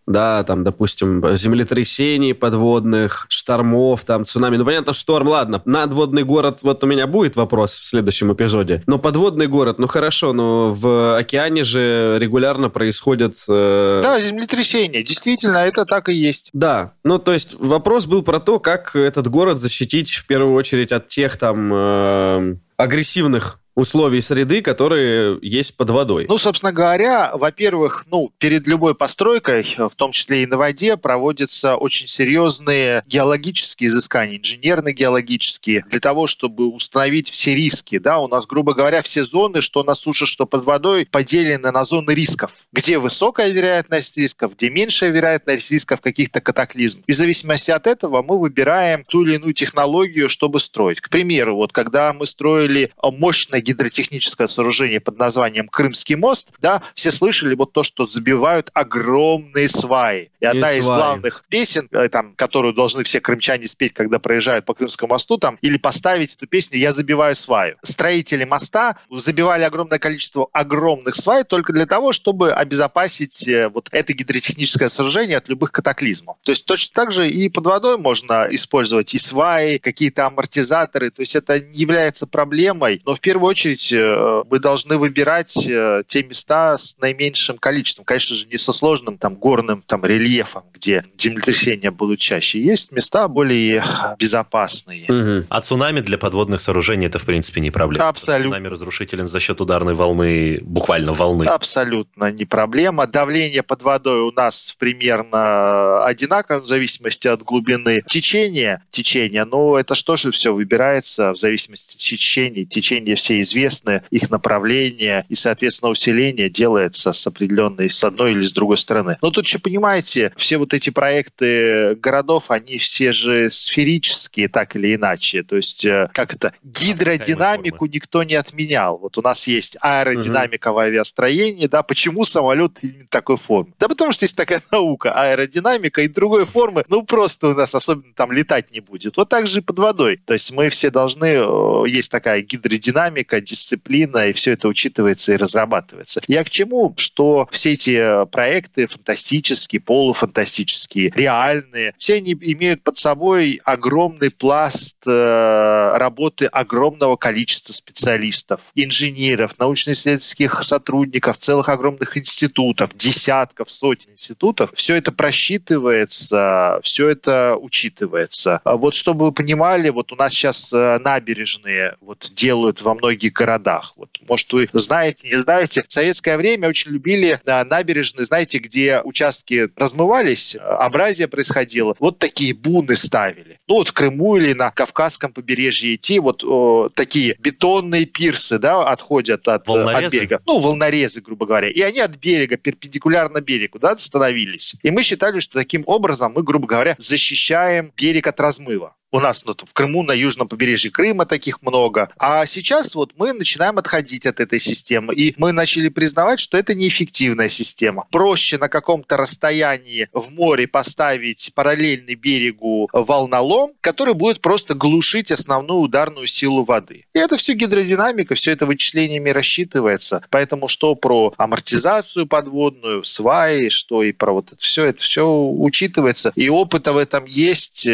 да, там, допустим, землетрясений подводных, штормов, там, цунами. Ну, понятно, шторм, ладно. Надводный город, вот у меня будет вопрос в следующем эпизоде. Но подводный город, ну, хорошо, но в океане же регулярно происходят... э, Да, землетрясение. Действительно, это так и есть. да, ну то есть вопрос был про то, как этот город защитить в первую очередь от тех там э, агрессивных условий среды, которые есть под водой. Ну, собственно говоря, во-первых, ну, перед любой постройкой, в том числе и на воде, проводятся очень серьезные геологические изыскания, инженерно-геологические, для того, чтобы установить все риски. Да, у нас, грубо говоря, все зоны, что на суше, что под водой, поделены на зоны рисков. Где высокая вероятность рисков, где меньшая вероятность рисков каких-то катаклизмов. И в зависимости от этого мы выбираем ту или иную технологию, чтобы строить. К примеру, вот когда мы строили мощное гидротехническое сооружение под названием Крымский мост, да, все слышали вот то, что забивают огромные сваи. И одна из сваи. главных песен, э, там, которую должны все крымчане спеть, когда проезжают по Крымскому мосту, там, или поставить эту песню «Я забиваю сваю». Строители моста забивали огромное количество огромных свай только для того, чтобы обезопасить э, вот это гидротехническое сооружение от любых катаклизмов. То есть точно так же и под водой можно использовать и сваи, какие-то амортизаторы. То есть это не является проблемой, но в первую очередь э, мы должны выбирать э, те места с наименьшим количеством. Конечно же, не со сложным там горным там рельефом, где землетрясения будут чаще. Есть места более безопасные. Мгм. А цунами для подводных сооружений это, в принципе, не проблема. Абсолютно. Цунами разрушителен за счет ударной волны, буквально волны. Абсолютно не проблема. Давление под водой у нас примерно одинаково в зависимости от глубины течения. Течения, но это что же все выбирается в зависимости от течения. Течения все известны, их направление и, соответственно, усиление делается с определенной, с одной или с другой стороны. Но тут еще понимаете, все вот эти проекты городов, они все же сферические, так или иначе. То есть, э, как это, гидродинамику никто не отменял. Вот у нас есть аэродинамика в авиастроении, да, почему самолет именно такой формы? Да потому что есть такая наука, аэродинамика и другой формы, ну просто у нас особенно там летать не будет. Вот так же и под водой. То есть мы все должны, э, есть такая гидродинамика, дисциплина, и все это учитывается и разрабатывается. Я к чему? Что все эти проекты фантастические, полуфантастические, реальные, все они имеют под собой огромный пласт э, работы огромного количества специалистов, инженеров, научно-исследовательских сотрудников, целых огромных институтов, десятков, сотен институтов. Все это просчитывается, все это учитывается. А Вот чтобы вы понимали, вот у нас сейчас э, набережные вот делают во многих городах. Вот, может, вы знаете, не знаете, в советское время очень любили набережные, знаете, где участки размывались, абразия происходила. Вот такие буны ставили. Ну, вот в Крыму или на Кавказском побережье идти, вот о, такие бетонные пирсы, да, отходят от, э, Волнорезы? от берега. Ну, волнорезы, грубо говоря. И они от берега, перпендикулярно берегу, да, становились. И мы считали, что таким образом мы, грубо говоря, защищаем берег от размыва. У нас ну, в Крыму, на южном побережье Крыма таких много. А сейчас вот мы начинаем отходить от этой системы. И мы начали признавать, что это неэффективная система. Проще на каком-то расстоянии в море поставить параллельный берегу волнолом, который будет просто глушить основную ударную силу воды. И это все гидродинамика, все это вычислениями рассчитывается. Поэтому что про амортизацию подводную, сваи, что и про вот это все, это все учитывается. И опыта в этом есть.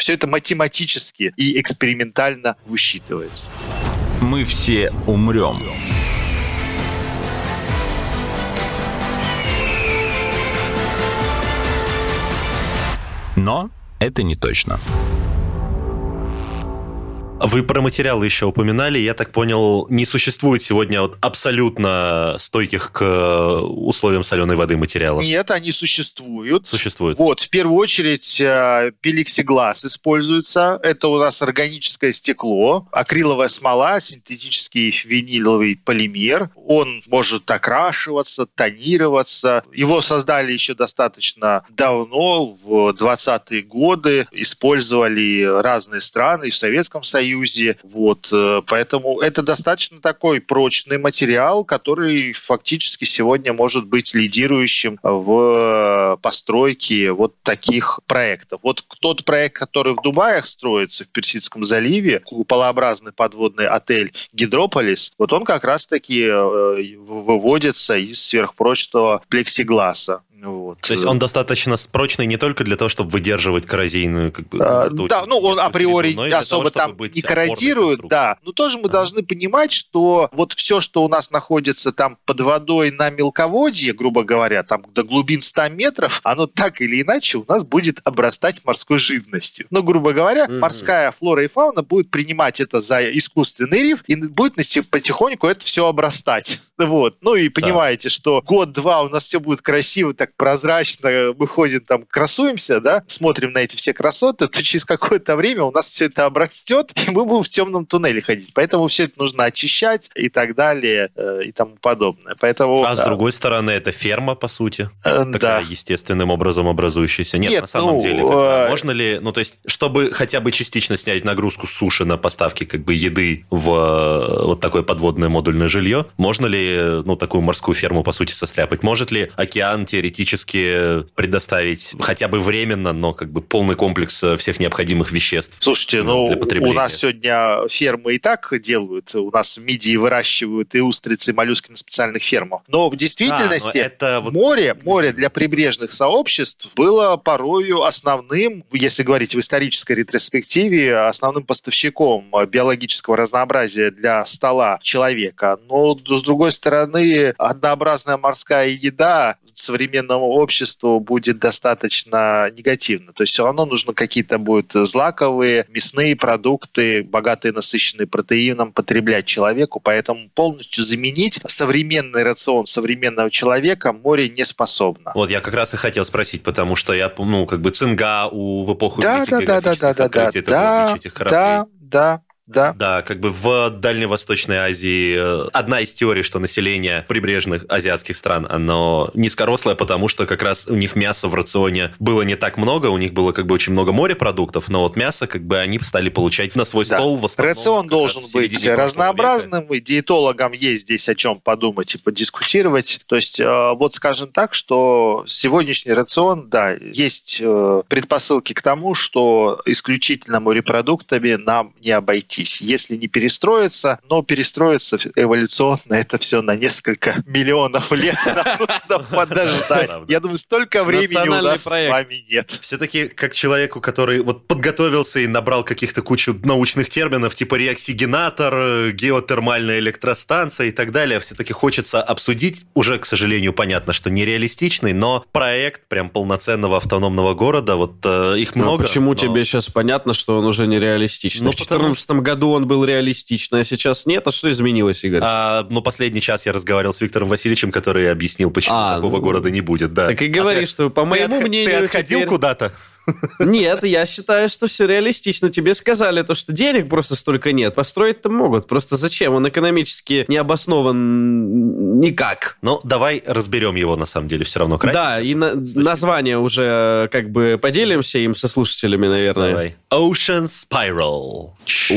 Все это математически и экспериментально высчитывается. Мы все умрем. Но это не точно. Вы про материалы еще упоминали. Я так понял, не существует сегодня вот абсолютно стойких к условиям соленой воды материалов. Нет, они существуют. Существуют. Вот, в первую очередь, э, пеликсиглаз используется. Это у нас органическое стекло, акриловая смола, синтетический виниловый полимер. Он может окрашиваться, тонироваться. Его создали еще достаточно давно, в 20-е годы. Использовали разные страны и в Советском Союзе, Союзе. Вот, э, поэтому это достаточно такой прочный материал, который фактически сегодня может быть лидирующим в постройке вот таких проектов. Вот тот проект, который в Дубаях строится, в Персидском заливе, куполообразный подводный отель Гидрополис, вот он как раз-таки э, выводится из сверхпрочного плексигласа. Вот. То есть он достаточно прочный не только для того, чтобы выдерживать коррозийную... Как бы, а, да, ну он априори среду, особо того, там не корродирует, да. Но тоже мы ага. должны понимать, что вот все, что у нас находится там под водой на мелководье, грубо говоря, там до глубин 100 метров, оно так или иначе у нас будет обрастать морской жизненностью. Ну, грубо говоря, угу. морская флора и фауна будет принимать это за искусственный риф и будет потихоньку это все обрастать. Вот. Ну и понимаете, да. что год-два у нас все будет красиво, так прозрачно, мы ходим там, красуемся, да, смотрим на эти все красоты, то через какое-то время у нас все это обрастет, и мы будем в темном туннеле ходить. Поэтому все это нужно очищать и так далее э, и тому подобное. Поэтому, а с другой стороны, это ферма, по сути, э, такая да. естественным образом образующаяся. Нет, Нет на самом ну, деле, э... можно ли, ну то есть, чтобы хотя бы частично снять нагрузку с суши на поставки как бы еды в э, вот такое подводное модульное жилье, можно ли, ну, такую морскую ферму, по сути, состряпать? Может ли океан теоретически теоретически предоставить хотя бы временно, но как бы полный комплекс э, всех необходимых веществ. Слушайте, ну, у нас сегодня фермы и так делают. У нас мидии выращивают и устрицы, и моллюски на специальных фермах. Но в действительности а, это море, море для прибрежных сообществ было порою основным, если говорить в исторической ретроспективе, основным поставщиком биологического разнообразия для стола человека. Но, с другой стороны, однообразная морская еда современном современному обществу будет достаточно негативно. То есть все равно нужно какие-то будут злаковые, мясные продукты, богатые, насыщенные протеином потреблять человеку, поэтому полностью заменить современный рацион современного человека море не способно. Вот я как раз и хотел спросить, потому что я, ну, как бы цинга у, в эпоху да, да, да, да, да, да, да, да, да, да, да. Да, как бы в Дальневосточной Азии э, одна из теорий, что население прибрежных азиатских стран, оно низкорослое, потому что как раз у них мяса в рационе было не так много, у них было как бы очень много морепродуктов, но вот мясо как бы они стали получать на свой да. стол в основном. Рацион должен быть разнообразным, века. и диетологам есть здесь о чем подумать и подискутировать. То есть э, вот скажем так, что сегодняшний рацион, да, есть э, предпосылки к тому, что исключительно морепродуктами нам не обойти обойтись, если не перестроиться. Но перестроиться эволюционно это все на несколько миллионов лет нужно подождать. Я думаю, столько времени у нас с вами нет. Все-таки как человеку, который вот подготовился и набрал каких-то кучу научных терминов, типа реоксигенатор, геотермальная электростанция и так далее, все-таки хочется обсудить, уже, к сожалению, понятно, что нереалистичный, но проект прям полноценного автономного города, вот э, их ну, много. Но почему но... тебе сейчас понятно, что он уже нереалистичный? Ну, в 2014 году году он был реалистичный, а сейчас нет. А что изменилось, Игорь? А, ну, последний час я разговаривал с Виктором Васильевичем, который объяснил, почему а, такого ну, города не будет. Да. Так и говори, а что, по моему ты, мнению... Ты отходил теперь... куда-то? Нет, я считаю, что все реалистично. Тебе сказали то, что денег просто столько нет. Построить-то могут. Просто зачем? Он экономически не обоснован никак. Ну, давай разберем его, на самом деле, все равно. Край. Да, и на- название уже как бы поделимся им со слушателями, наверное. Давай. Ocean Spiral.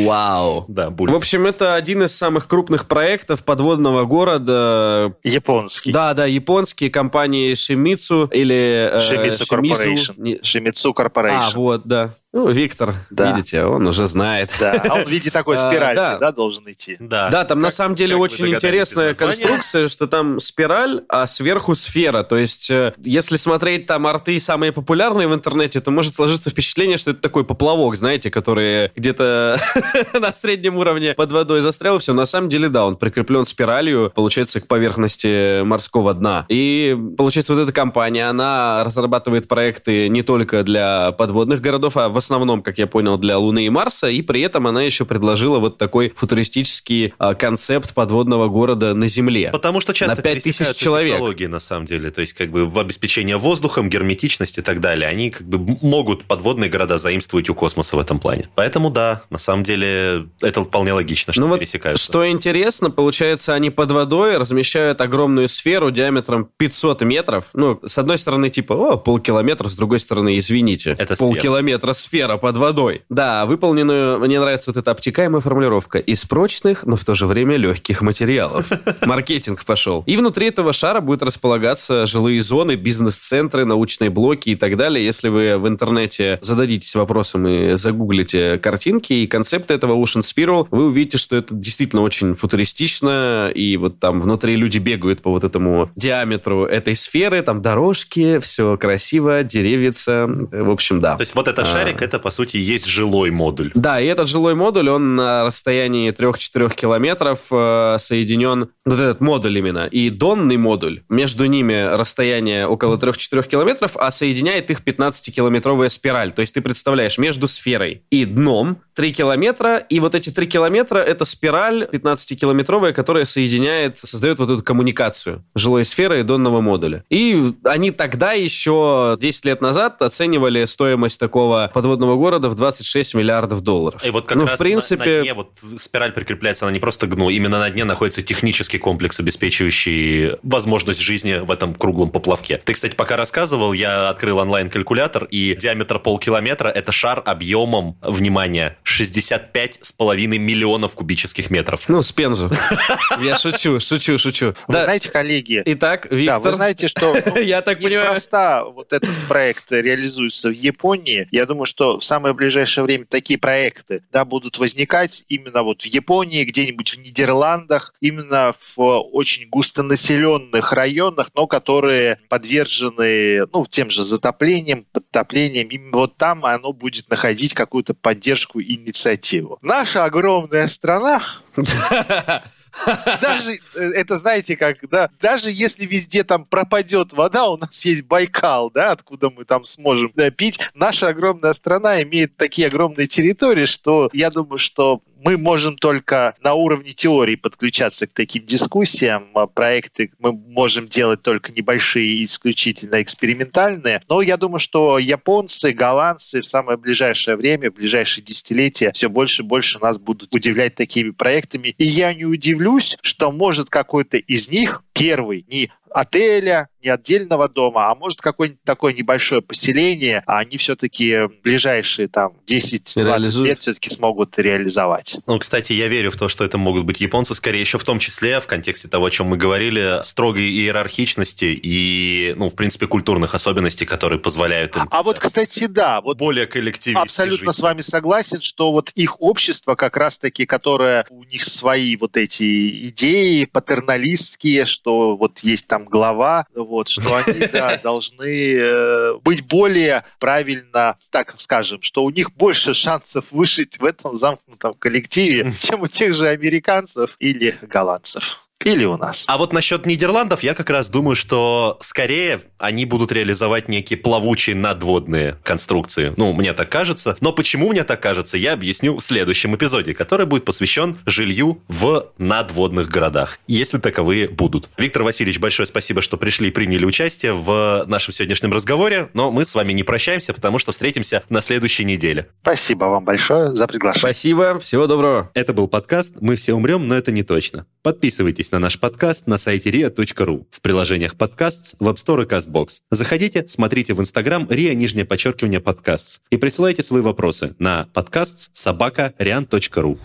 Вау. Да, В будет. общем, это один из самых крупных проектов подводного города. Японский. Да, да, японские компании Shimizu или... э, Shimizu Corporation. Не- Shimizu А, Corporation. вот, да. Ну, Виктор, Да. видите, он уже знает. Да, а он в виде такой А, спирали, да. да, должен идти. Да. Да, там на Как- самом деле очень интересная конструкция, что там спираль, а сверху сфера. То есть, э, если смотреть там арты самые популярные в интернете, то может сложиться впечатление, что это такой поплавок, знаете, который где-то на среднем уровне под водой застрял. Все, на самом деле, да, он прикреплен спиралью, получается, к поверхности морского дна. И, получается, вот эта компания, она разрабатывает проекты не только для подводных городов, а в основном, как я понял, для Луны и Марса, и при этом она еще предложила вот такой футуристический а, концепт подводного города на Земле. Потому что часто На 5000 пересекаются человек. технологии, на самом деле. То есть, как бы, в обеспечение воздухом, герметичность и так далее. Они, как бы, могут подводные города заимствовать у космоса в этом плане. Поэтому, да, на самом деле, это вполне логично, что Ну вот, пересекаются. что интересно, получается, они под водой размещают огромную сферу диаметром 500 метров. Ну, с одной стороны, типа, о, полкилометра, с другой стороны, извините, Это полкилометра сфера под водой. Да, выполненную, мне нравится вот эта обтекаемая формулировка, из прочных, но в то же время легких материалов. Маркетинг пошел. И внутри этого шара будет располагаться жилые зоны, бизнес-центры, научные блоки и так далее. Если вы в интернете зададитесь вопросом и загуглите картинки и концепты этого Ocean Spiral, вы увидите, что это действительно очень футуристично, и вот там внутри люди бегают по вот этому диаметру этой сферы, там дорожки, все красиво, деревица, в общем, да. То есть, вот этот А. шарик, это, по сути, есть жилой модуль. Да, и этот жилой модуль, он на расстоянии 3-4 километров э, соединен, вот этот модуль именно, и донный модуль. Между ними расстояние около 3-4 километров, а соединяет их 15-километровая спираль. То есть ты представляешь, между сферой и дном 3 километра, и вот эти 3 километра — это спираль 15-километровая, которая соединяет, создает вот эту коммуникацию жилой сферы и донного модуля. И они тогда еще 10 лет назад оценивали стоимость такого подводного города в 26 миллиардов долларов. И вот как ну, раз в принципе, на, на дне вот спираль прикрепляется, она не просто к дну, именно на дне находится технический комплекс, обеспечивающий возможность жизни в этом круглом поплавке. Ты, кстати, пока рассказывал, я открыл онлайн-калькулятор, и диаметр полкилометра – это шар объемом, внимание, 65,5 миллионов кубических метров. ну, с Пензу. Я шучу, шучу, шучу. Вы Да, знаете, коллеги, Итак, да, Виктор, вы знаете, что ну, я так понимаю, неспроста вот этот проект реализуется в Японии. Я думаю, что в самое ближайшее время такие проекты да, будут возникать именно вот в Японии, где-нибудь в Нидерландах, именно в очень густонаселенных районах, но которые подвержены ну, тем же затоплением, подтоплением. Именно вот там оно будет находить какую-то поддержку и инициативу. Наша огромная страна даже э, это знаете как, да, даже если везде там пропадет вода, у нас есть Байкал, да, откуда мы там сможем пить. Наша огромная страна имеет такие огромные территории, что я думаю, что мы можем только на уровне теории подключаться к таким дискуссиям. А Проекты мы можем делать только небольшие исключительно экспериментальные. Но я думаю, что японцы, голландцы в самое ближайшее время, в ближайшие десятилетия все больше и больше нас будут удивлять такими проектами. И я не удивлюсь, что может какой-то из них первый не отеля, не отдельного дома, а может какое-нибудь такое небольшое поселение, а они все-таки ближайшие там 10-20 Реализуют. лет все-таки смогут реализовать. Ну, кстати, я верю в то, что это могут быть японцы, скорее еще в том числе, в контексте того, о чем мы говорили, строгой иерархичности и, ну, в принципе, культурных особенностей, которые позволяют им А вот, кстати, да, вот более коллективно Абсолютно с вами согласен, что вот их общество как раз-таки, которое у них свои вот эти идеи патерналистские, что вот есть там глава, вот, что они да, должны э, быть более правильно, так скажем, что у них больше шансов выжить в этом замкнутом коллективе, чем у тех же американцев или голландцев. Или у нас. А вот насчет Нидерландов я как раз думаю, что скорее они будут реализовать некие плавучие надводные конструкции. Ну, мне так кажется. Но почему мне так кажется, я объясню в следующем эпизоде, который будет посвящен жилью в надводных городах, если таковые будут. Виктор Васильевич, большое спасибо, что пришли и приняли участие в нашем сегодняшнем разговоре, но мы с вами не прощаемся, потому что встретимся на следующей неделе. Спасибо вам большое за приглашение. Спасибо, всего доброго. Это был подкаст «Мы все умрем, но это не точно». Подписывайтесь на наш подкаст на сайте ria.ru, в приложениях подкаст, в App Store и CastBox. Заходите, смотрите в Instagram ria нижнее подчеркивание подкаст и присылайте свои вопросы на подкаст собака rian.ru.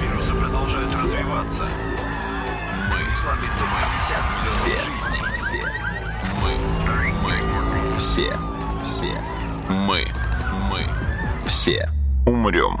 Вирусы продолжают развиваться. Мы сломиться мы все. Все, все. Мы, мы, все умрем.